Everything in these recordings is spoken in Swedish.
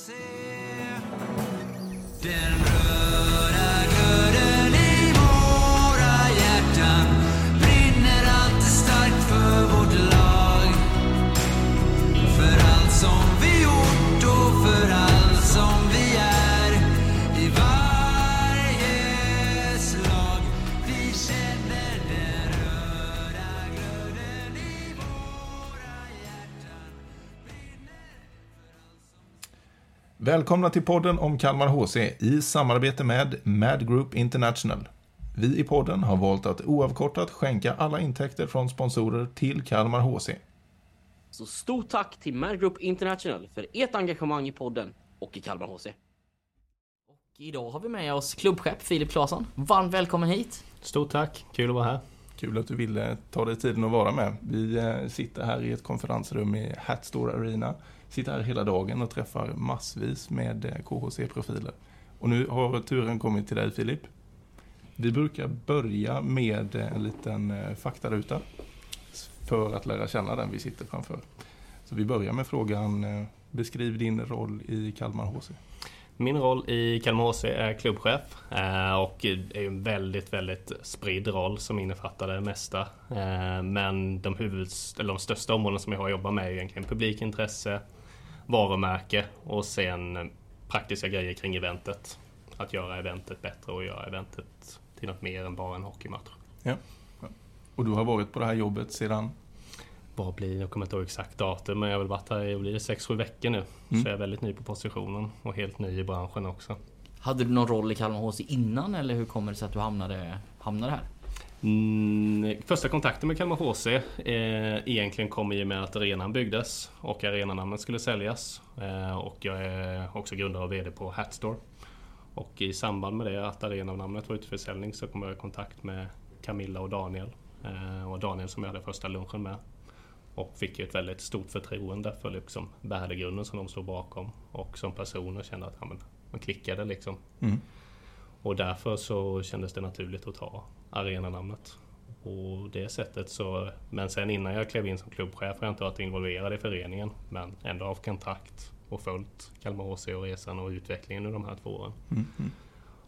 HC. Välkomna till podden om Kalmar HC i samarbete med Mad Group International. Vi i podden har valt att oavkortat skänka alla intäkter från sponsorer till Kalmar HC. Så stort tack till Mad Group International för ert engagemang i podden och i Kalmar HC. Och idag har vi med oss klubbchef Filip Claesson. Varmt välkommen hit! Stort tack, kul att vara här. Kul att du ville ta dig tiden att vara med. Vi eh, sitter här i ett konferensrum i Hatstore Arena. Sitter här hela dagen och träffar massvis med eh, KHC-profiler. Och nu har turen kommit till dig Filip. Vi brukar börja med eh, en liten eh, faktaruta för att lära känna den vi sitter framför. Så vi börjar med frågan, beskriv din roll i Kalmar HC. Min roll i Kalmar HC är klubbchef och det är en väldigt, väldigt spridd roll som innefattar det mesta. Men de, huvuds, eller de största områdena som jag har jobbat med är egentligen publikintresse, varumärke och sen praktiska grejer kring eventet. Att göra eventet bättre och göra eventet till något mer än bara en hockeymatch. Ja. Och du har varit på det här jobbet sedan? Vad blir, jag kommer inte ihåg exakt datum, men jag har väl varit här i blir det 6-7 veckor nu. Mm. Så jag är väldigt ny på positionen och helt ny i branschen också. Hade du någon roll i Kalmar HC innan eller hur kommer det sig att du hamnade, hamnade här? Mm, första kontakten med Kalmar HC eh, egentligen kom i och med att arenan byggdes och arenanamnet skulle säljas. Eh, och jag är också grundare och VD på Hatstore. Och i samband med det att arenanamnet var ute för försäljning så kom jag i kontakt med Camilla och Daniel. Eh, och Daniel som jag hade första lunchen med. Och fick ju ett väldigt stort förtroende för liksom värdegrunden som de stod bakom. Och som personer kände att ja, men, man klickade liksom. Mm. Och därför så kändes det naturligt att ta arenanamnet. På det sättet så, men sen innan jag klev in som klubbchef har jag inte varit involverad i föreningen. Men ändå haft kontakt och följt Kalmar HC och resan och utvecklingen under de här två åren. Mm. Mm.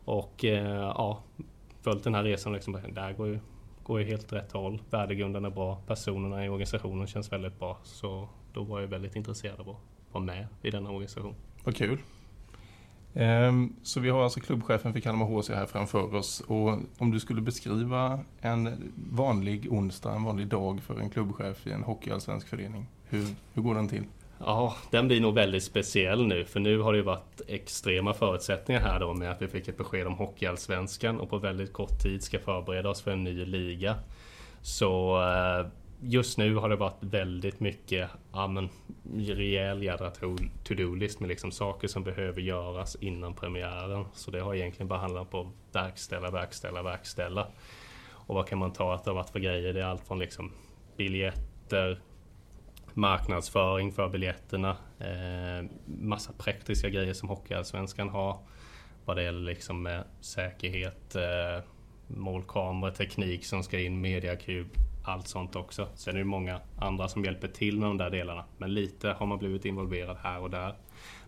Och eh, ja, följt den här resan liksom, där går ju, går ju helt rätt håll. Värdegrunden är bra, personerna i organisationen känns väldigt bra. Så då var jag väldigt intresserad av att vara med i denna organisation. Vad kul. Ehm, så vi har alltså klubbchefen för Kalmar HC här framför oss. Och om du skulle beskriva en vanlig onsdag, en vanlig dag för en klubbchef i en hockeyallsvensk förening. Hur, hur går den till? Ja, den blir nog väldigt speciell nu för nu har det ju varit extrema förutsättningar här då med att vi fick ett besked om Hockeyallsvenskan och på väldigt kort tid ska förbereda oss för en ny liga. Så eh, just nu har det varit väldigt mycket, ja men rejäl jädra to-do list med liksom saker som behöver göras innan premiären. Så det har egentligen bara handlat på att verkställa, verkställa, verkställa. Och vad kan man ta att det har varit för grejer? Det är allt från liksom biljetter, marknadsföring för biljetterna. Eh, massa praktiska grejer som Hockeyallsvenskan har. Vad det gäller liksom med säkerhet, eh, målkameror, teknik som ska in, mediakub, allt sånt också. Sen är det många andra som hjälper till med de där delarna. Men lite har man blivit involverad här och där.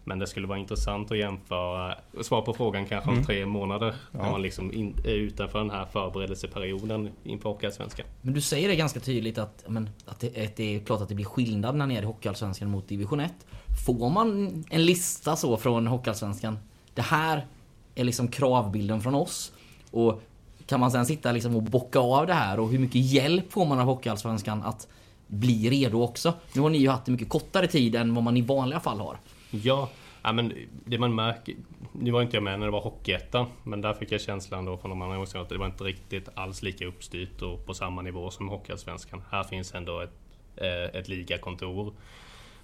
Men det skulle vara intressant att jämföra, svara på frågan kanske om Mm. tre månader. Ja. När man liksom in, är utanför den här förberedelseperioden inför Hockeyallsvenskan. Men du säger det ganska tydligt att, men, att, det, att det är klart att det blir skillnad när ni är i Hockeyallsvenskan mot Division 1. Får man en lista så från Hockeyallsvenskan? Det här är liksom kravbilden från oss. Och kan man sen sitta liksom och bocka av det här och hur mycket hjälp får man av Hockeyallsvenskan att bli redo också? Nu har ni ju haft en mycket kortare tid än vad man i vanliga fall har. Ja, ja men det man märker... Nu var inte jag med när det var Hockeyettan, men där fick jag känslan då från de andra gångerna att det var inte riktigt alls lika uppstyrt och på samma nivå som Hockeyallsvenskan. Här finns ändå ett, eh, ett ligakontor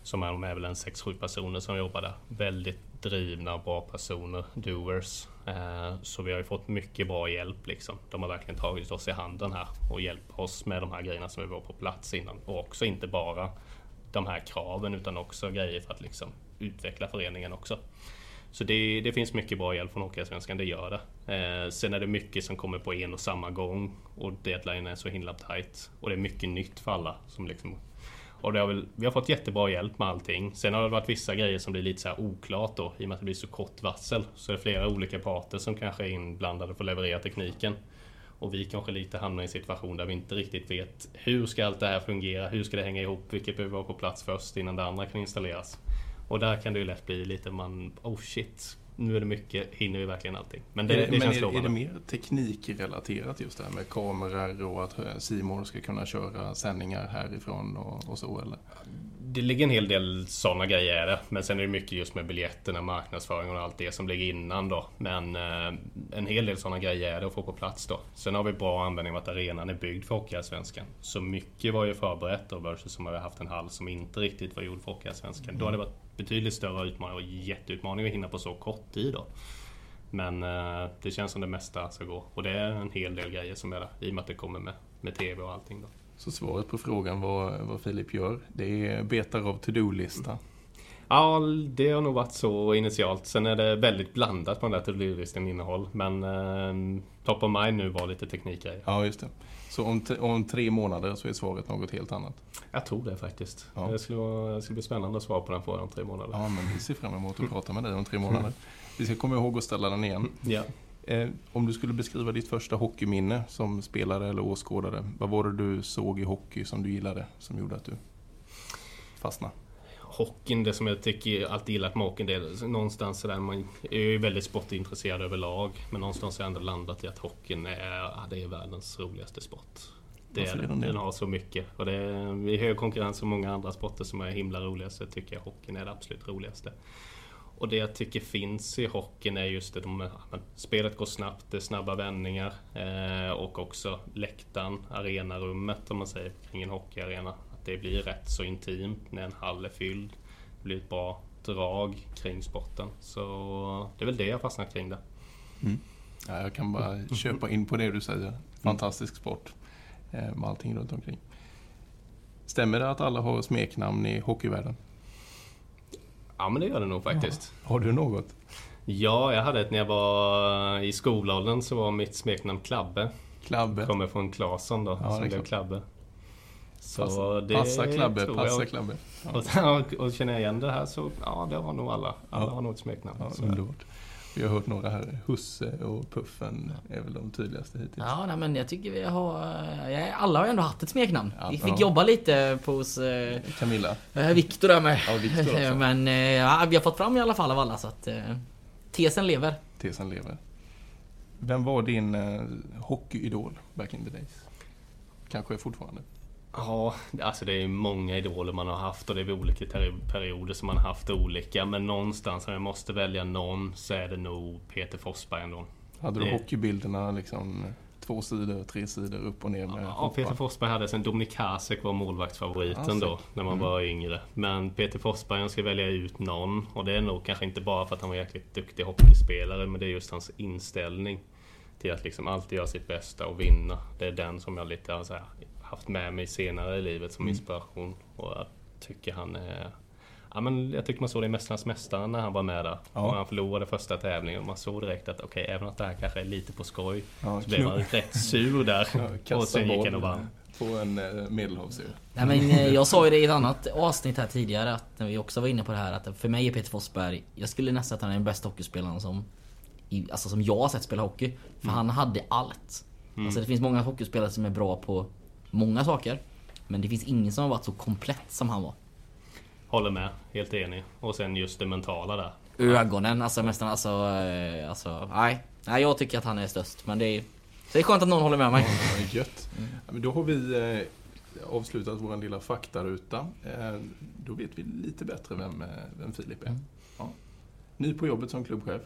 som är, de är väl en 6-7 personer som jobbar där. Väldigt drivna, och bra personer, doers. Eh, så vi har ju fått mycket bra hjälp liksom. De har verkligen tagit oss i handen här och hjälpt oss med de här grejerna som vi var på plats innan. Och också inte bara de här kraven utan också grejer för att liksom utveckla föreningen också. Så det, det finns mycket bra hjälp från Hockeyallsvenskan, det gör det. Eh, sen är det mycket som kommer på en och samma gång och deadline är så himla tight. Och det är mycket nytt för alla som liksom och det har väl, vi har fått jättebra hjälp med allting. Sen har det varit vissa grejer som blir lite så här oklart då. I och med att det blir så kort varsel. Så det är flera olika parter som kanske är inblandade för att leverera tekniken. Och vi kanske lite hamnar i en situation där vi inte riktigt vet hur ska allt det här fungera? Hur ska det hänga ihop? Vilket behöver vara på plats först innan det andra kan installeras? Och där kan det ju lätt bli lite man, oh shit, nu är det mycket, hinner vi verkligen allting? Men det, är, det, men känns är, är det mer teknikrelaterat just det här med kameror och att eh, Simon ska kunna köra sändningar härifrån och, och så eller? Det ligger en hel del sådana grejer är det. Men sen är det mycket just med biljetterna, marknadsföringen och allt det som ligger innan då. Men eh, en hel del sådana grejer är det att få på plats då. Sen har vi bra användning av att arenan är byggd för Hockeyallsvenskan. Så mycket var ju förberett då versus som har vi haft en hall som inte riktigt var gjord för Hockeyallsvenskan. Då hade det varit betydligt större utmaning och jätteutmaning att hinna på så kort tid då. Men eh, det känns som det mesta ska gå. Och det är en hel del grejer som är där. I och med att det kommer med, med TV och allting då. Så svaret på frågan vad, vad Filip gör, det är betar av to-do-lista. Ja, det har nog varit så initialt. Sen är det väldigt blandat på den där to-do-listan innehåll. Men eh, top of mind nu var lite teknikgrejer. Ja, just det. Så om, om tre månader så är svaret något helt annat. Jag tror det faktiskt. Ja. Det, skulle det skulle bli spännande att svara på den frågan om tre månader. Ja, men vi ser fram emot att prata med dig om tre månader. Vi ska komma ihåg att ställa den igen. Ja. Eh, om du skulle beskriva ditt första hockeyminne som spelare eller åskådare, vad var det du såg i hockey som du gillade, som gjorde att du fastnade? Hockeyn, det som jag tycker alltid gillat med hockeyn, det är någonstans sådär, man är ju väldigt sportintresserad överlag. Men någonstans har jag ändå landat i att hockeyn är, det är världens roligaste sport. Det är den. Den har så mycket. Och det är, i hög konkurrens med många andra sporter som är himla roliga så tycker jag hockeyn är det absolut roligaste. Och det jag tycker finns i hockeyn är just det, de, spelet går snabbt, det är snabba vändningar eh, och också läktaren, arenarummet om man säger kring en hockeyarena. Att det blir rätt så intimt när en hall är fylld. Det blir ett bra drag kring sporten. Så det är väl det jag fastnat kring det. Mm. Ja, jag kan bara köpa in på det du säger. Fantastisk sport eh, med allting runt omkring. Stämmer det att alla har smeknamn i hockeyvärlden? Ja men det gör det nog faktiskt. Har du något? Ja, jag hade ett när jag var i skolåldern så var mitt smeknamn Klabbe. Klabbe? Kommer från Claesson då, Ja, som blev. Klabbe. Så Passa, det passa Klabbe, passa. Klabbe. Ja, Och, och känner jag igen det här så, ja det har nog alla. Alla Ja. har nog ett smeknamn. ja, underbart. Vi har hört några här. Husse och Puffen är väl de tydligaste hittills. Ja, nej, men jag tycker vi har... ja, Alla har ju ändå haft ett smeknamn. Ja, vi fick ja. jobba lite på hos eh, Camilla? eh, Viktor där med. Ja, också. men eh, ja, vi har fått fram i alla fall av alla så att... Eh, tesen lever. Tesen lever. Vem var din eh, hockeyidol back in the days? Kanske fortfarande. Ja, alltså det är många idoler man har haft och det är olika perioder som man har haft olika. Men någonstans om jag måste välja någon så är det nog Peter Forsberg ändå. Hade du Det- hockeybilderna liksom två sidor, tre sidor upp och ner med Ja, hoppar? Peter Forsberg hade sen Dominik Hasek var målvaktsfavoriten Ja, då när man Mm. var yngre. Men Peter Forsberg, jag ska välja ut någon och det är nog kanske inte bara för att han var jäkligt duktig hockeyspelare men det är just hans inställning till att liksom alltid göra sitt bästa och vinna. Det är den som jag lite så här, haft med mig senare i livet som Mm. inspiration och jag tycker han är Ja, men jag tycker man såg det i Mästarnas Mästare när han var med där. Ja. Och han förlorade första tävlingen. och Man såg direkt att okej, även att det här kanske är lite på skoj Ja, så blev han rätt sur där. Ja, och sen gick han och vann. på en eh, medelhavsö. Nej, men eh, jag sa ju det i ett annat avsnitt här tidigare att när vi också var inne på det här att för mig är Peter Forsberg, jag skulle nästan säga att han är den bästa hockeyspelaren som Alltså som jag har sett spela hockey. För han hade allt. Alltså det finns många hockeyspelare som är bra på många saker. Men det finns ingen som har varit så komplett som han var. Håller med, helt enig. Och sen just det mentala där. Ögonen, alltså nästan alltså... eh, alltså nej. nej, jag tycker att han är störst. Men det är... Så det är skönt att någon håller med mig. Ja, gött. Ja, men då har vi eh, avslutat vår lilla faktaruta. Eh, då vet vi lite bättre vem, vem Filip är. Ja. Ny på jobbet som klubbchef.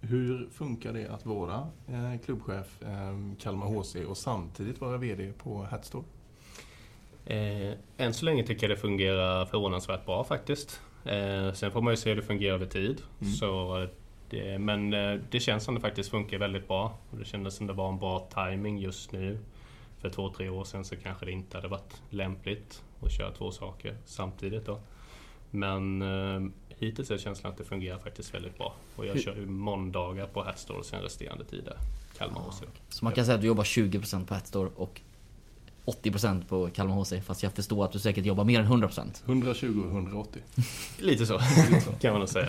Hur funkar det att vara eh, klubbchef eh, Kalmar HC och samtidigt vara VD på Hatstore? Eh, än så länge tycker jag det fungerar förvånansvärt bra faktiskt. Eh, sen får man ju se hur det fungerar över tid. Mm. Så det, men eh, det känns som det faktiskt funkar väldigt bra. Och det kändes som det var en bra timing just nu. För två, tre år sedan så kanske det inte hade varit lämpligt att köra två saker samtidigt då. Men eh, hittills är känslan att det fungerar faktiskt väldigt bra. Och jag kör ju måndagar på Hatstore och sen resterande tider Kalmar HC. Så man kan säga att du jobbar 20% på Hatstore och 80% på Kalmar HC. Fast jag förstår att du säkert jobbar mer än 100%. 120 och 180. Lite så, kan man nog säga.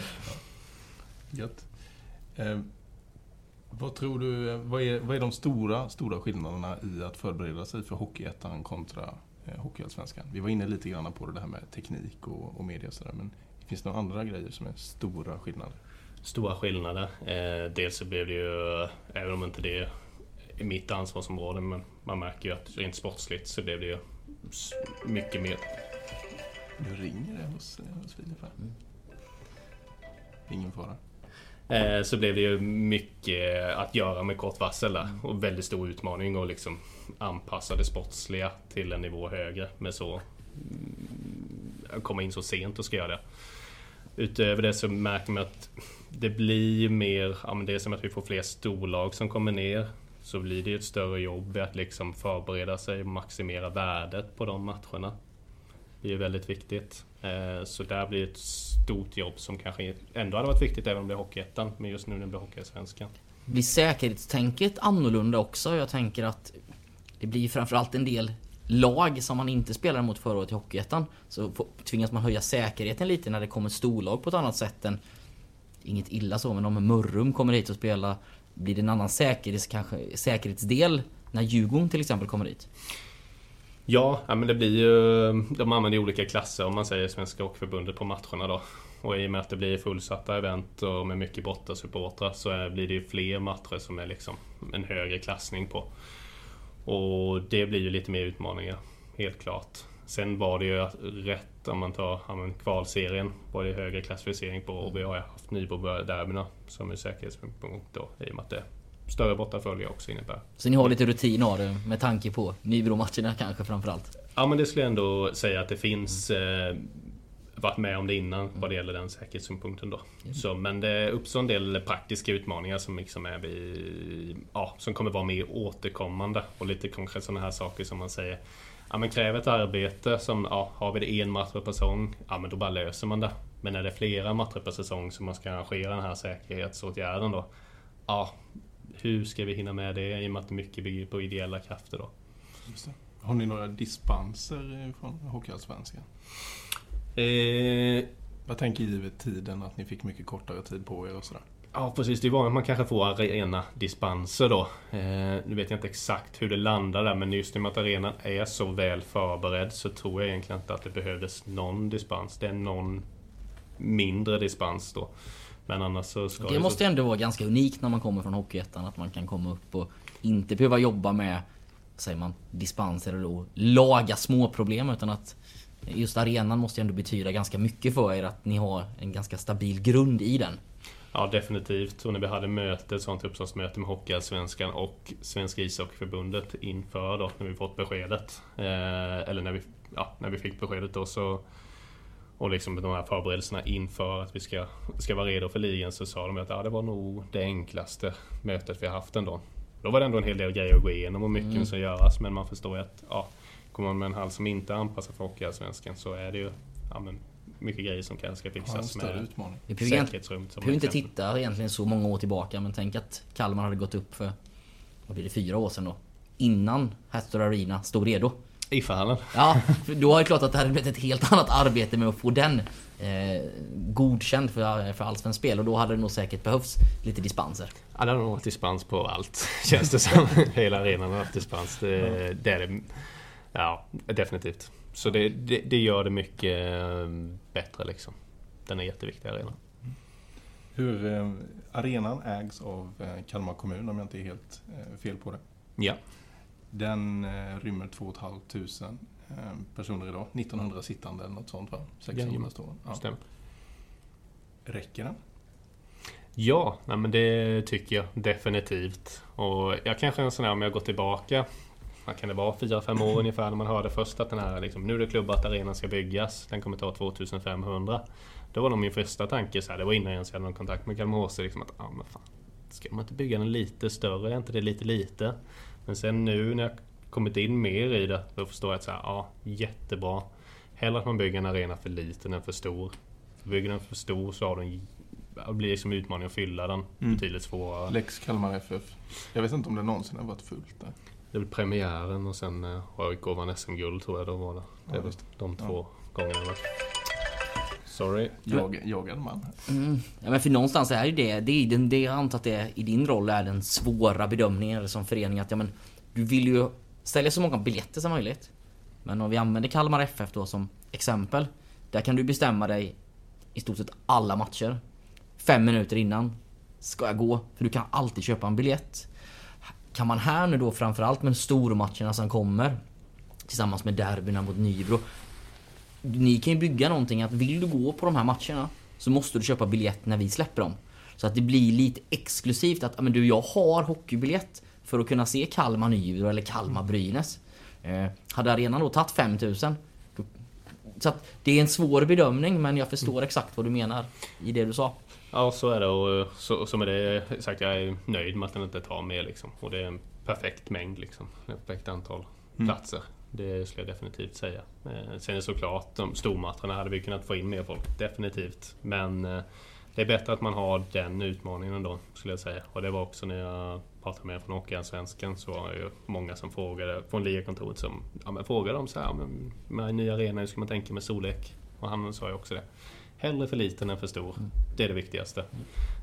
Gött. Eh, vad tror du, vad är, vad är de stora, stora skillnaderna i att förbereda sig för Hockeyettan kontra eh, Hockeyallsvenskan? Vi var inne lite grann på det här med teknik och, och media och sådär, men finns det några andra grejer som är stora skillnader? Stora skillnader. Eh, dels så blev det ju, även om inte det är mitt ansvarsområde, men man märker ju att rent sportsligt så blev det ju mycket mer. Nu ringer det hos, eh, hos Filip här. Ingen fara. Eh, så blev det ju mycket att göra med kort varsel där. Och väldigt stor utmaning att liksom anpassa det sportsliga till en nivå högre. Med så mm, komma in så sent och ska göra det. Utöver det så märker man att det blir mer, ja men det är som att vi får fler storlag som kommer ner. Så blir det ju ett större jobb att liksom förbereda sig och maximera värdet på de matcherna. Det är väldigt viktigt. Eh, så där blir ett stort jobb som kanske ändå hade varit viktigt även om det är Hockeyettan. Men just nu när det blir Hockeyallsvenskan. Blir säkerhetstänket annorlunda också? Jag tänker att det blir framförallt en del lag som man inte spelade mot förra året i Hockeyettan. Så tvingas man höja säkerheten lite när det kommer storlag på ett annat sätt än... Inget illa så, men om Mörrum kommer hit och spelar blir det en annan säkerhets, kanske, säkerhetsdel när Djurgården till exempel kommer dit? Ja, men det blir ju... De använder ju olika klasser om man säger Svenska Hockeyförbundet på matcherna då. Och i och med att det blir fullsatta event och med mycket bortasupportrar så blir det ju fler matcher som är liksom en högre klassning på. Och det blir ju lite mer utmaningar, helt klart. Sen var det ju rätt om man tar ja, men kvalserien var det högre klassificering på och vi har haft Nybro-derbyna som ur säkerhetspunkt då i och med att det större bortafölje också innebär. Så ni har lite rutin av det med tanke på Nybro-matcherna kanske framförallt? Ja men det skulle jag ändå säga att det finns eh, varit med om det innan vad det gäller den säkerhetssynpunkten då. Så, men det uppstår en del praktiska utmaningar som liksom är vid, ja, som kommer vara mer återkommande och lite kanske sådana här saker som man säger Ja men kräver ett arbete som, ja har vi det en match per säsong, ja men då bara löser man det. Men är det flera matcher per säsong som man ska arrangera den här säkerhetsåtgärden då, ja hur ska vi hinna med det i och med att mycket bygger på ideella krafter då? Har ni några dispenser från Hockeyallsvenskan? Eh, Jag tänker givet tiden att ni fick mycket kortare tid på er och sådär. Ja precis, det är vanligt att man kanske får arena dispenser då. Eh, nu vet jag inte exakt hur det landar där men just i och med att arenan är så väl förberedd så tror jag egentligen inte att det behövdes någon dispens. Det är någon mindre dispens då. Men annars så ska Det ju måste så... ändå vara ganska unikt när man kommer från Hockeyettan att man kan komma upp och inte behöva jobba med säger man, dispenser då, laga småproblem utan att just arenan måste ju ändå betyda ganska mycket för er att ni har en ganska stabil grund i den. Ja definitivt. Och när vi hade möte, ett sånt uppslagsmöte med Hockeyallsvenskan och Svenska ishockeyförbundet inför då när vi fått beskedet. Eh, eller när vi, ja, när vi fick beskedet då så och liksom de här förberedelserna inför att vi ska, ska vara redo för ligan så sa de att ja, det var nog det enklaste mötet vi har haft ändå. Då var det ändå en hel del grejer att gå igenom och mycket Mm. som göras men man förstår ju att ja, kommer man med en hall som inte är anpassad för Hockeyallsvenskan så är det ju ja, men, mycket grejer som kanske ska fixas större med utmaning. Vi behöver inte titta egentligen så många år tillbaka men tänk att Kalmar hade gått upp för, vad blir det, fyra år sedan då? Innan Hattor Arena stod redo. I fallen. Ja, för då är det klart att det hade blivit ett helt annat arbete med att få den eh, godkänd för, för allsvenskt spel och då hade det nog säkert behövts lite dispenser. Ja, det har nog varit dispens på allt. Känns det som. Hela arenan har haft dispens. Det, det är det. Ja, definitivt. Så det, det, det gör det mycket eh, bättre liksom. Den är jätteviktig arenan. Hur, eh, arenan ägs av eh, Kalmar kommun om jag inte är helt eh, fel på det. Ja. Den rymmer 2 500 eh, personer idag. 1900 sittande eller något sånt va? 600 Jajamän. står. Ja. Stämmer. Räcker den? Ja, nej, men det tycker jag definitivt. Och jag kanske är en sån här om jag går tillbaka vad kan det vara, 4-5 år ungefär när man hörde först att den här liksom, nu är det klubbat arenan ska byggas. Den kommer ta 2500. Då var nog min första tanke så här, det var innan jag ens hade någon kontakt med Kalmar HC, liksom att ah, men fan, ska man inte bygga den lite större? Är inte det lite lite? Men sen nu när jag kommit in mer i det, då förstår jag att så här, ja, jättebra. Hellre att man bygger en arena för liten än för stor. För bygger den för stor så har den, det blir liksom utmaning att fylla den Mm. betydligt svårare. Lex Kalmar FF. Jag vet inte om det någonsin har varit fullt där. Det är väl premiären och sen eh, AIK vann SM-guld tror jag då var det. Det är Ja, väl just de två gångerna. va? Sorry. Jag, jagad man. Mm. Ja, men för någonstans är ju det, det, är den, det jag antar att det i din roll är den svåra bedömningen eller som förening att ja, men, du vill ju sälja så många biljetter som möjligt. Men om vi använder Kalmar FF då som exempel. Där kan du bestämma dig i stort sett alla matcher. Fem minuter innan. Ska jag gå? För du kan alltid köpa en biljett. Kan man här nu då framförallt med stormatcherna som kommer. Tillsammans med derbyna mot Nybro. Ni kan ju bygga någonting att vill du gå på de här matcherna så måste du köpa biljett när vi släpper dem. Så att det blir lite exklusivt att men du, jag har hockeybiljett för att kunna se Kalmar Nybro eller Kalmar Brynäs. Eh, hade arenan då tagit 5000 då, Så att det är en svår bedömning men jag förstår exakt vad du menar i det du sa. Ja, så är det och så, så med det sagt, jag är nöjd med att den inte tar mer liksom. Och det är en perfekt mängd liksom. Ett perfekt antal platser. Det skulle jag definitivt säga. Eh, Sen är det såklart, de stormatcherna hade vi kunnat få in mer folk. Definitivt. Men eh, det är bättre att man har den utmaningen då, skulle jag säga. Och det var också när jag pratade med från Hockeyallsvenskan så var det ju många som frågade från ligakontoret som ja, men frågade om så här, men med en ny arena, hur ska man tänka med storlek? Och han sa ju också det. Hellre för liten än för stor. Det är det viktigaste.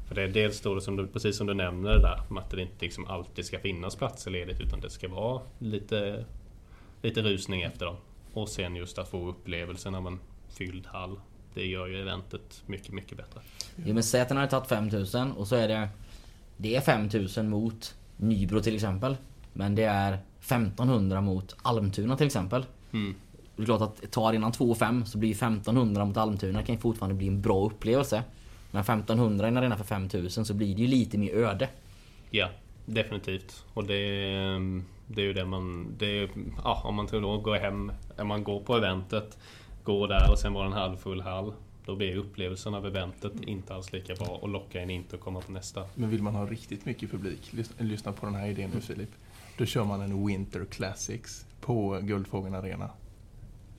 För det är dels då, som du, precis som du nämner där, att det inte liksom alltid ska finnas platser ledigt utan det ska vara lite, lite rusning efter dem. Och sen just att få upplevelsen av en fylld hall. Det gör ju eventet mycket, mycket bättre. Jo men säg att den hade tagit 5000 och så är det Det är 5000 mot Nybro till exempel. Men det är 1500 mot Almtuna till exempel. Mm. Det är klart att tar arenan 2 och 5 så blir 1500 mot Almtuna kan ju fortfarande bli en bra upplevelse. Men 1500 i en arena för 5000 så blir det ju lite mer öde. Ja, definitivt. Och det, är- det är ju det man... Det är, ja, om man tror då går hem, om man går på eventet, går där och sen var det en halvfull hall. Då blir upplevelsen av eventet inte alls lika bra och lockar en inte att komma på nästa. Men vill man ha riktigt mycket publik, lys- lyssna på den här idén nu Filip. Då kör man en Winter Classics på Guldfågeln Arena.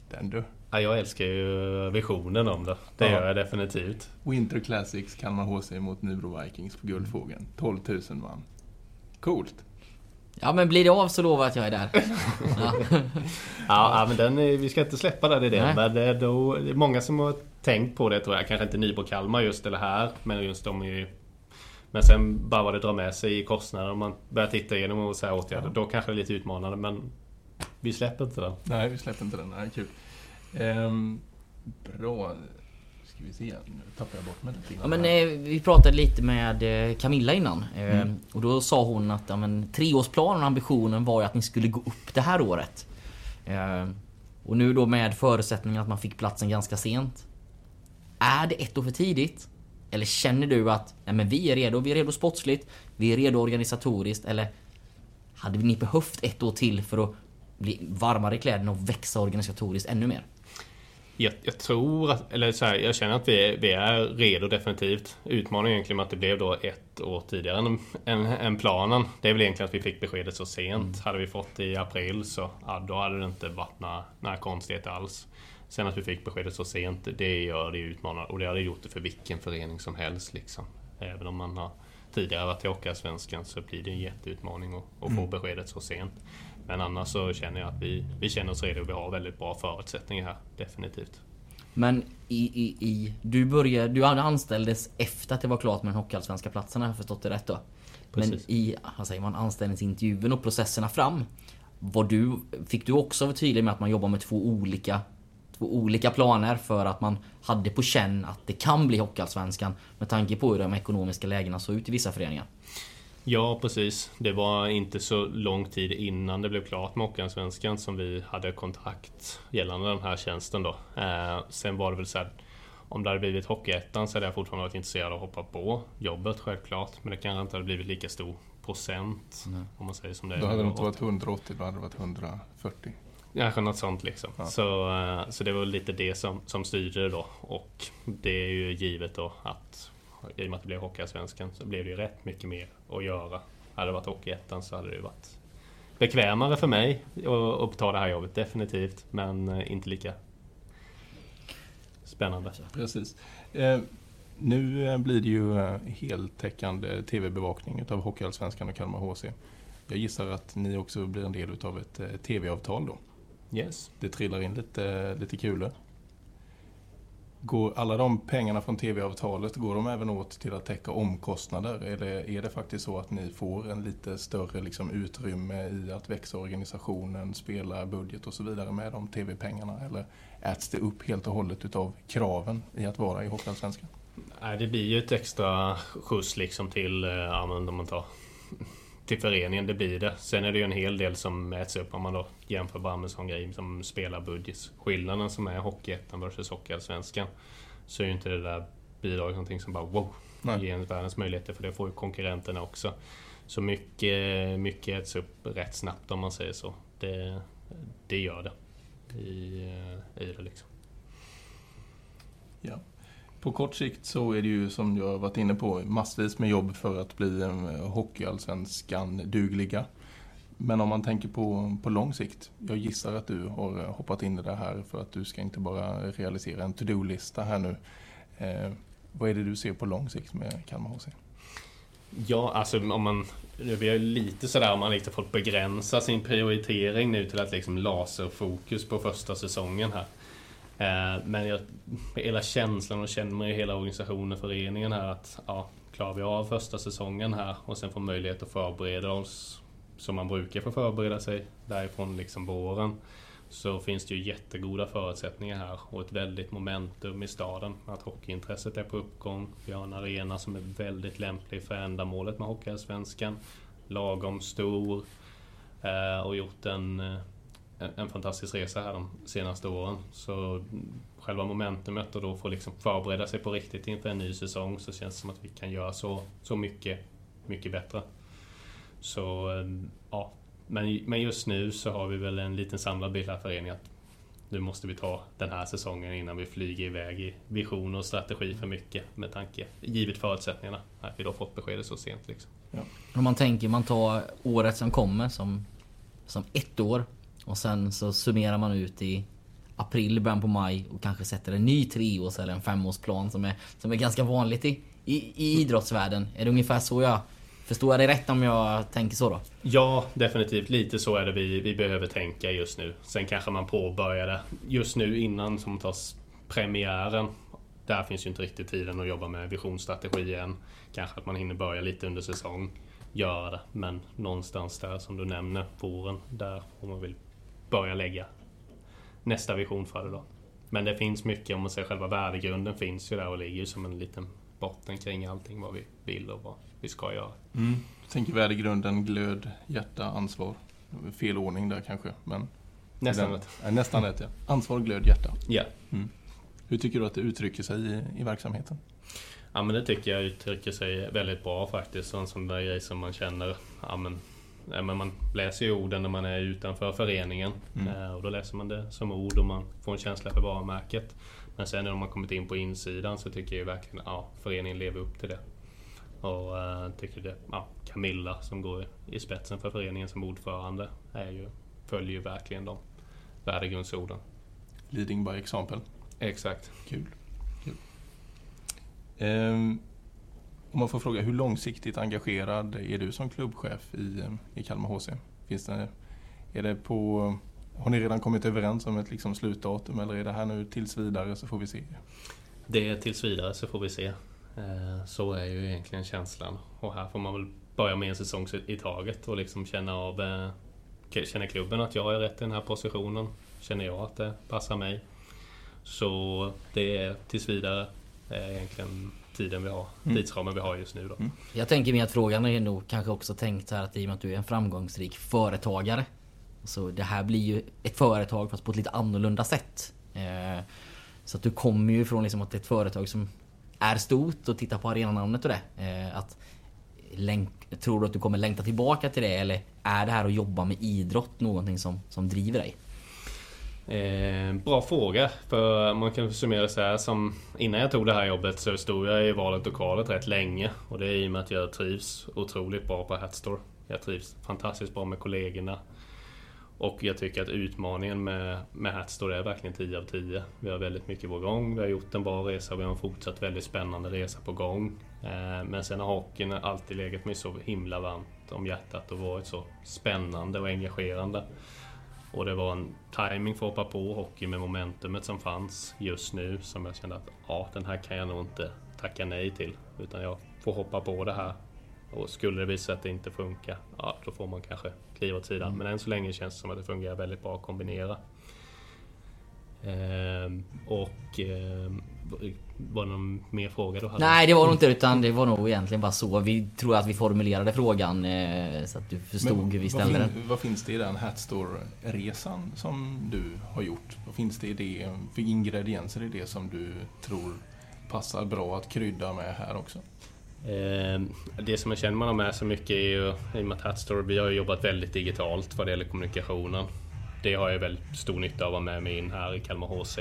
Den du. Ja, jag älskar ju visionen om det. Det Ja. gör jag definitivt. Winter Classics Kalmar HC mot Nybro Vikings på Guldfågeln. 12 000 man. Coolt. Ja men blir det av så lovar jag att jag är där. Ja. Ja, ja men den, är- vi ska inte släppa den idén. Nej. Men det är, då, det är många som har tänkt på det tror jag. Kanske inte Nybro Kalmar just eller här. Men just de är ju... Men sen bara vad det drar med sig i kostnader om man börjar titta igenom och så här åtgärder. Då kanske det är lite utmanande men vi släpper inte den. Nej, vi släpper inte den. Nej, kul. Ehm, bra. Ska vi se. Nu tappar jag bort mig lite Ja, men eh, vi pratade lite med eh, Camilla innan. Eh, Mm. Och då sa hon att ja, men, treårsplanen och ambitionen var ju att ni skulle gå upp det här året. Och nu då med förutsättningen att man fick platsen ganska sent. Är det ett år för tidigt? Eller känner du att nej, men vi är redo, vi är redo sportsligt, vi är redo organisatoriskt eller hade ni behövt ett år till för att bli varmare i kläderna och växa organisatoriskt ännu mer? Jag, jag tror att, eller så här, jag känner att vi är, vi är redo definitivt. Utmaningen egentligen med att det blev då ett år tidigare än, än, än planen. Det är väl egentligen att vi fick beskedet så sent. Hade vi fått det i april så ja, då hade det inte varit några, några konstigheter alls. Sen att vi fick beskedet så sent, det gör det utmanande. Och det hade gjort det för vilken förening som helst liksom. Även om man har tidigare varit i Hockeyallsvenskan så blir det en jätteutmaning att, att få beskedet så sent. Men annars så känner jag att vi, vi känner oss redo vi har väldigt bra förutsättningar här. Definitivt. Men i, i, i, du började, du anställdes efter att det var klart med den hockeyallsvenska platsen har jag förstått det rätt då? Men Precis. i vad säger man, anställningsintervjun och processerna fram. Var du, fick du också vara tydlig med att man jobbar med två olika Två olika planer för att man hade på känn att det kan bli Hockeyallsvenskan med tanke på hur de ekonomiska lägena såg ut i vissa föreningar. Ja, precis. Det var inte så lång tid innan det blev klart med Hockeyallsvenskan som vi hade kontrakt gällande den här tjänsten då. Eh, sen var det väl så här, om det hade blivit Hockeyettan så hade jag fortfarande varit intresserad av att hoppa på jobbet självklart. Men det kanske inte hade blivit lika stor procent om man säger som det. Då hade det inte varit 180, då hade det varit 140. Kanske något sånt liksom. Ja. Så, eh, så det var lite det som, som styrde det då. Och det är ju givet då att i och med att det blev Hockeyallsvenskan så blev det ju rätt mycket mer att göra. Hade det varit Hockeyettan så hade det ju varit bekvämare för mig att, att ta det här jobbet, definitivt. Men eh, inte lika spännande. Precis. Eh, nu eh, blir det ju heltäckande TV-bevakning av Hockeyallsvenskan och Kalmar HC. Jag gissar att ni också blir en del utav ett tv-avtal då. Yes. Det trillar in lite, lite kulor. Går alla de pengarna från tv-avtalet, går de även åt till att täcka omkostnader? Eller är det faktiskt så att ni får en lite större liksom, utrymme i att växa organisationen, spela budget och så vidare med de tv-pengarna? Eller äts det upp helt och hållet utav kraven i att vara i Hockeyallsvenskan? Nej, det blir ju ett extra skjuts liksom till, eh, ja om man tar till föreningen, det blir det. Sen är det ju en hel del som äts upp om man då jämför bara med sån grej som spelarbudget. Skillnaden som är Hockeyettan versus Hockeyallsvenskan så är ju inte det där bidraget någonting som bara wow, Nej. ger en världens möjligheter för det får ju konkurrenterna också. Så mycket, mycket äts upp rätt snabbt om man säger så. Det, det gör det. I, eh, i det liksom. Ja. På kort sikt så är det ju som jag har varit inne på massvis med jobb för att bli eh, Hockeyallsvenskan-dugliga. Men om man tänker på, på lång sikt. Jag gissar att du har eh, hoppat in i det här för att du ska inte bara realisera en to-do-lista här nu. Eh, vad är det du ser på lång sikt med Kalmar HC? Ja, alltså om man... Det blir lite sådär om man lite fått begränsa sin prioritering nu till att liksom laserfokus på första säsongen här. Eh, men jag, med hela känslan och känner mig i hela organisationen, föreningen här att ja, klarar vi av första säsongen här och sen får möjlighet att förbereda oss som man brukar få förbereda sig därifrån liksom våren. Så finns det ju jättegoda förutsättningar här och ett väldigt momentum i staden. Att hockeyintresset är på uppgång. Vi har en arena som är väldigt lämplig för ändamålet med Hockeyallsvenskan. Lagom stor. Eh, och gjort en, eh, en- en fantastisk resa här de senaste åren. Så själva momentumet och då få liksom förbereda sig på riktigt inför en ny säsong så känns det som att vi kan göra så, så mycket, mycket bättre. Så eh, ja, men, men just nu så har vi väl en liten samlad bild här i föreningen att nu måste vi ta den här säsongen innan vi flyger iväg i vision och strategi för mycket med tanke, givet förutsättningarna, att vi då fått beskedet så sent liksom. Om man tänker, man tar året som kommer som, som ett år. Och sen så summerar man ut i april, början på maj och kanske sätter en ny treårs eller en femårsplan som är, som är ganska vanligt i, i, i idrottsvärlden. Är det ungefär så jag... Förstår jag det rätt om jag tänker så då? Ja, definitivt. Lite så är det vi, vi behöver tänka just nu. Sen kanske man påbörjar det just nu innan som tas premiären. Där finns ju inte riktigt tiden att jobba med visionsstrategi än. Kanske att man hinner börja lite under säsong. Göra det. Men någonstans där som du nämner, våren, där får man väl börja lägga nästa vision för det då. Men det finns mycket, om man säger själva värdegrunden finns ju där och ligger som en liten botten kring allting vad vi vill och vad vi ska göra. Jag tänker värdegrunden, glöd, hjärta, ansvar. Fel ordning där kanske, men... Nästan rätt. Nej, nästan rätt ja. Ansvar, glöd, hjärta. Ja. Hur tycker du att det uttrycker sig i, i verksamheten? Ja men det tycker jag uttrycker sig väldigt bra faktiskt. En sån där grej som man känner, ja men, ja, men man läser ju orden när man är utanför föreningen. Eh, och då läser man det som ord och man får en känsla för varumärket. Men sen när man kommit in på insidan så tycker jag verkligen, ja föreningen lever upp till det. Och eh, tycker det, ja Camilla som går i spetsen för föreningen som ordförande är ju, följer ju verkligen de värdegrundsorden. Leading by example. Exakt. Kul. Kul. Ehm, om man får fråga, hur långsiktigt engagerad är du som klubbchef i, i Kalmar HC? Finns det, är det på, har ni redan kommit överens om ett liksom slutdatum eller är det här nu tills vidare så får vi se? Det är tills vidare så får vi se. Eh, så är ju egentligen känslan. Och här får man väl börja med en säsong i taget och liksom känna av eh, Känner klubben att jag är rätt i den här positionen? Känner jag att det passar mig? Så det är tills vidare är egentligen tiden vi har, tidsramen vi har just nu då. Jag tänker mig att frågan är nog kanske också tänkt så här att i och med att du är en framgångsrik företagare. Så det här blir ju ett företag fast på ett lite annorlunda sätt. Eh, Så att du kommer ju från liksom att det är ett företag som är stort och tittar på arenanamnet och det. Eh, Att länk, tror du att du kommer längta tillbaka till det eller är det här att jobba med idrott någonting som, som driver dig? Eh, bra fråga. För man kan summera så här som innan jag tog det här jobbet så stod jag i valet och kvalet rätt länge. Och det är i och med att jag trivs otroligt bra på Hatstore. Jag trivs fantastiskt bra med kollegorna. Och jag tycker att utmaningen med, med Hatstore är verkligen 10 av 10. Vi har väldigt mycket på gång. Vi har gjort en bra resa. och Vi har en fortsatt väldigt spännande resa på gång. Eh, men sen har hockeyn alltid legat mig så himla varmt om hjärtat och varit så spännande och engagerande. Och det var en timing för att hoppa på hockey med momentumet som fanns just nu som jag kände att ja, den här kan jag nog inte tacka nej till. Utan jag får hoppa på det här. Och skulle det visa sig att det inte funkar, ja då får man kanske kliva åt sidan. Men än så länge känns det som att det fungerar väldigt bra att kombinera. Ehm, och ehm, var det någon mer fråga du hade? Nej det var nog inte utan det var nog egentligen bara så. Vi tror att vi formulerade frågan eh, så att du förstod hur vi ställde vad, den. vad finns det i den Hatstore-resan som du har gjort? Vad finns det i det för ingredienser i det som du tror passar bra att krydda med här också? Ehm, Det som jag känner man har med så mycket är ju, i och med att Hatstore, vi har ju jobbat väldigt digitalt vad det gäller kommunikationen. Det har jag väldigt stor nytta av att vara med mig in här i Kalmar HC.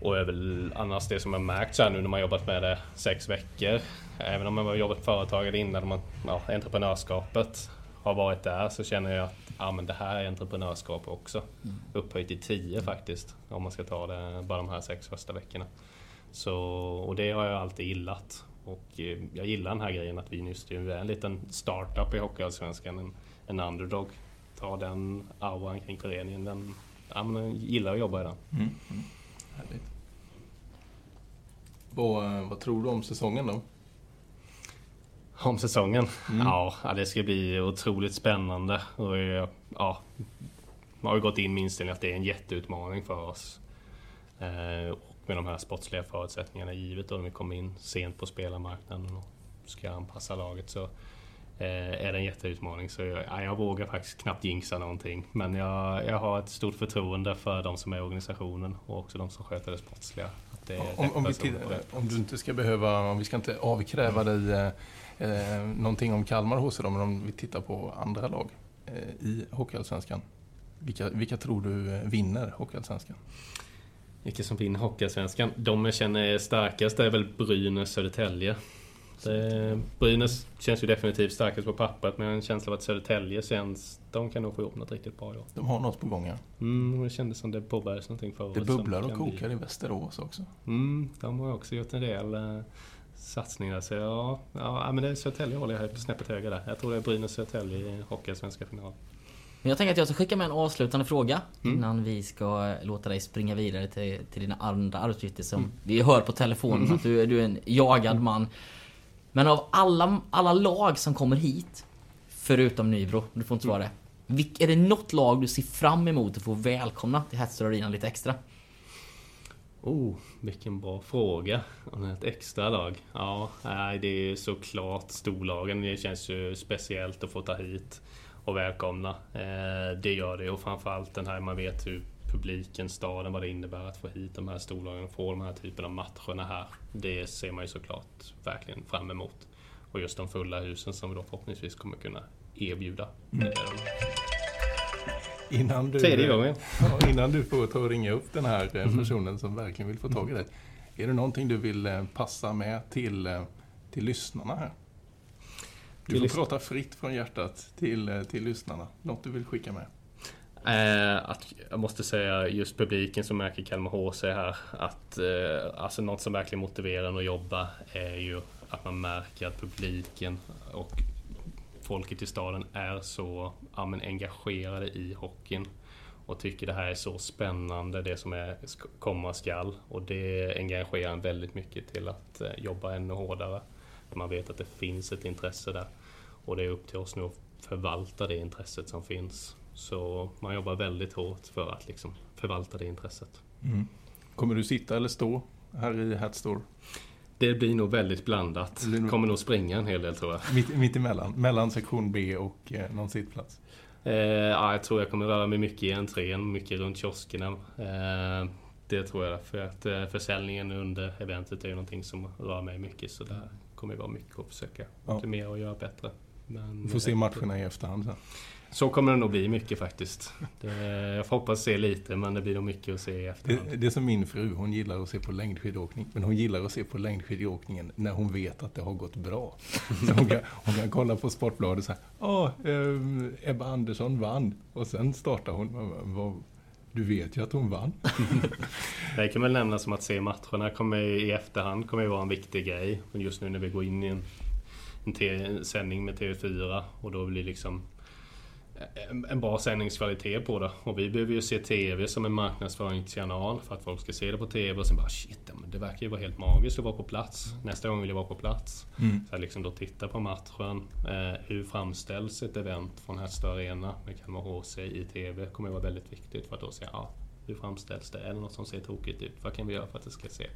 Och är väl annars det som jag märkt så här nu när man jobbat med det sex veckor. Även om man har jobbat företagare innan, man, ja, entreprenörskapet har varit där så känner jag att ja, men det här är entreprenörskap också. Upphöjt till tio faktiskt, om man ska ta det bara de här sex första veckorna. Så, och det har jag alltid gillat. Och eh, jag gillar den här grejen att vi just nu är en liten startup i Hockeyallsvenskan, en, en underdog. Ta den auran kring föreningen, den, ja, men jag gillar att jobba i den. Mm. Mm. Härligt. Vad, eh, vad tror du om säsongen då? Om säsongen? Mm. Ja, det ska bli otroligt spännande. Och, eh, ja, man har ju gått in med inställningen att det är en jätteutmaning för oss. Eh, och med de här sportsliga förutsättningarna givet då, när vi kommer in sent på spelarmarknaden och ska anpassa laget så är det en jätteutmaning. Så jag, ja, jag vågar faktiskt knappt jinxa någonting. Men jag, jag har ett stort förtroende för de som är i organisationen och också de som sköter det sportsliga. Det är Om, om, vi till, om du inte ska behöva, om vi ska inte avkräva dig eh, eh, någonting om Kalmar hos dem, men om vi tittar på andra lag eh, i Hockeyallsvenskan. Vilka, vilka tror du eh, vinner Hockeyallsvenskan? Vilka som vinner Hockeyallsvenskan? De jag känner är starkast är väl Brynäs Södertälje. Det, Brynäs känns ju definitivt starkast på pappret men jag har en känsla av att Södertälje känns... De kan nog få ihop något riktigt bra i år. De har något på gång, ja. Mm, det kändes som det påbörjades någonting förra Det året som bubblar och kan bli- kokar i Västerås också. Mm, de har också gjort en del eh, satsningar. Så ja, ja, men det är Södertälje håller jag snäppet högre där. Jag tror det är Brynäs Södertälje i Hockeyallsvenska final. Men jag tänker att jag ska skicka med en avslutande fråga Mm. innan vi ska låta dig springa vidare till, till dina andra arbetsuppgifter som vi hör på telefonen att du, du är en jagad man. Men av alla, alla lag som kommer hit, förutom Nybro, du får inte svara det. Vilk, är det något lag du ser fram emot att få välkomna till Hetster Arena lite extra? Oh, vilken bra fråga. Om det är ett extra lag? Ja, nej, det är såklart storlagen. Det känns ju speciellt att få ta hit och välkomna. Eh, det gör det och framförallt den här man vet hur publiken, staden, vad det innebär att få hit de här storlagen och få de här typen av matcherna här. Det ser man ju såklart verkligen fram emot. Och just de fulla husen som vi då förhoppningsvis kommer kunna erbjuda. Eh, Innan du, Tredje gången. Ja, innan du får ta och ringa upp den här eh, personen som verkligen vill få tag i dig. Är det någonting du vill eh, passa med till, eh, till lyssnarna här? Du får prata fritt från hjärtat till, eh, till lyssnarna. Något du vill skicka med? Eh, att, jag måste säga just publiken som märker Kalmar HC här. Att, eh, alltså något som verkligen motiverar en att jobba är ju att man märker att publiken och folket i staden är så ja, men engagerade i hockeyn. Och tycker det här är så spännande det som är, komma skall. Och det engagerar en väldigt mycket till att eh, jobba ännu hårdare. För Man vet att det finns ett intresse där. Och det är upp till oss nu att förvalta det intresset som finns. Så man jobbar väldigt hårt för att liksom förvalta det intresset. Kommer du sitta eller stå här i Hatstore? Det blir nog väldigt blandat. Nog- Kommer nog springa en hel del tror jag. Mitt, mitt emellan? Mellan sektion B och eh, någon sittplats? Eh, ja, jag tror jag kommer röra mig mycket i entrén, mycket runt kioskerna. Eh, det tror jag. För att eh, försäljningen under eventet är ju någonting som rör mig mycket. Så där kommer det vara mycket att försöka Ja. optimera och göra bättre. Men, Du får se matcherna i efterhand sen. Så kommer det nog bli mycket faktiskt. Det, jag får hoppas se lite men det blir nog mycket att se i efterhand. Det, det är som min fru, hon gillar att se på längdskidåkning. Men hon gillar att se på längdskidåkningen när hon vet att det har gått bra. Så hon, kan, hon kan kolla på Sportbladet och säga Ja, eh, Ebba Andersson vann. Och sen startar hon. Du vet ju att hon vann. Det kan väl nämnas som att se matcherna kommer i efterhand kommer ju vara en viktig grej. Just nu när vi går in i en, en te- sändning med TV4 och då blir liksom en, en bra sändningskvalitet på det. Och vi behöver ju se TV som en marknadsföringskanal för att folk ska se det på TV och sen bara shit, det verkar ju vara helt magiskt att vara på plats. Nästa gång vill jag vara på plats. Mm. Så att liksom då titta på matchen. Eh, hur framställs ett event från Hästö Arena med Kalmar HC i TV kommer att vara väldigt viktigt för att då se ja, hur framställs det? Är det något som ser tokigt ut? Vad kan vi göra för att det ska se,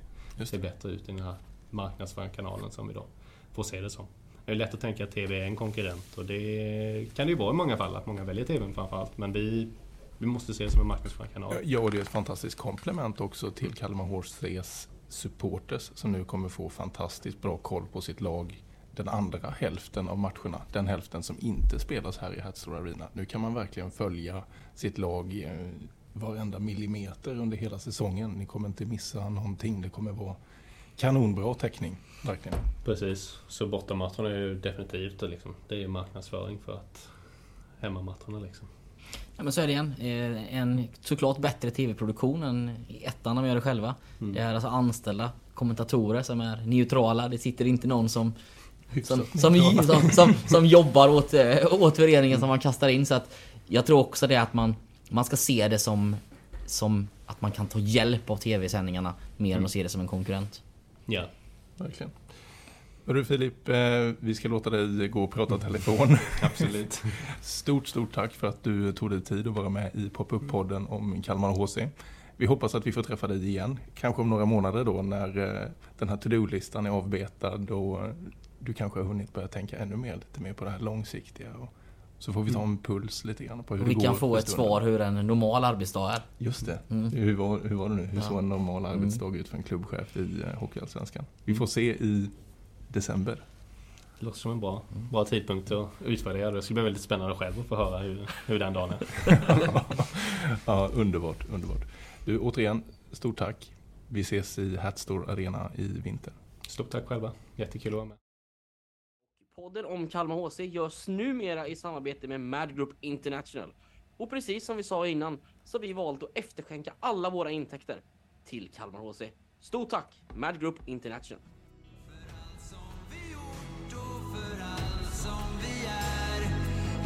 se bättre ut i den här marknadsföringskanalen som vi då får se det som. Det är lätt att tänka att TV är en konkurrent och det kan det ju vara i många fall, att många väljer TVn framförallt. Men vi, vi måste se det som en marknadsföringskanal. Ja, och det är ett fantastiskt komplement också till Kalmar HCs supporters som nu kommer få fantastiskt bra koll på sitt lag den andra hälften av matcherna. Den hälften som inte spelas här i Hertzstor Arena. Nu kan man verkligen följa sitt lag eh, varenda millimeter under hela säsongen. Ni kommer inte missa någonting. Det kommer vara kanonbra täckning. Verkligen. Precis, så bortamatcherna är ju definitivt liksom, det är ju marknadsföring för att hemmamatcherna liksom. Ja men så är det igen. Eh, En såklart bättre TV-produktion än i ettan de gör det själva. Det är alltså anställda kommentatorer som är neutrala. Det sitter inte någon som som, som, som, som, som jobbar åt, eh, åt föreningen som man kastar in. Så att jag tror också det att man, man ska se det som, som att man kan ta hjälp av TV-sändningarna mer än att se det som en konkurrent. Ja, Verkligen. Hörru Filip, eh, vi ska låta dig gå och prata telefon. absolut. Stort, stort tack för att du tog dig tid att vara med i Pop-Up-podden om Kalmar HC. Vi hoppas att vi får träffa dig igen, kanske om några månader då när eh, den här to-do-listan är avbetad och du kanske har hunnit börja tänka ännu mer, lite mer på det här långsiktiga. Och så får vi ta en puls lite grann på hur vi det kan går få för ett svar hur en normal arbetsdag är. Just det. Mm. Hur, var, hur var det nu? Hur Ja. såg en normal Mm. arbetsdag ut för en klubbchef i eh, Hockeyallsvenskan? Vi får se i december. Det låter som en bra, bra tidpunkt att utvärdera det. Det skulle bli väldigt spännande själv att få höra hur, hur den dagen är. ja, underbart, underbart. Du, återigen, stort tack. Vi ses i Hatstore Arena i vinter. Stort tack själva. Jättekul att vara med. Podden om Kalmar HC görs numera i samarbete med Mad Group International. Och precis som vi sa innan så har vi valt att efterskänka alla våra intäkter till Kalmar HC. Stort tack Mad Group International! som vi gjort och för allt som vi är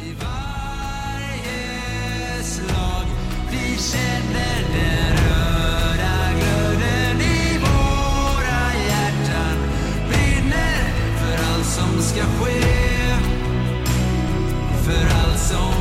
i varje slag. Vi känner den so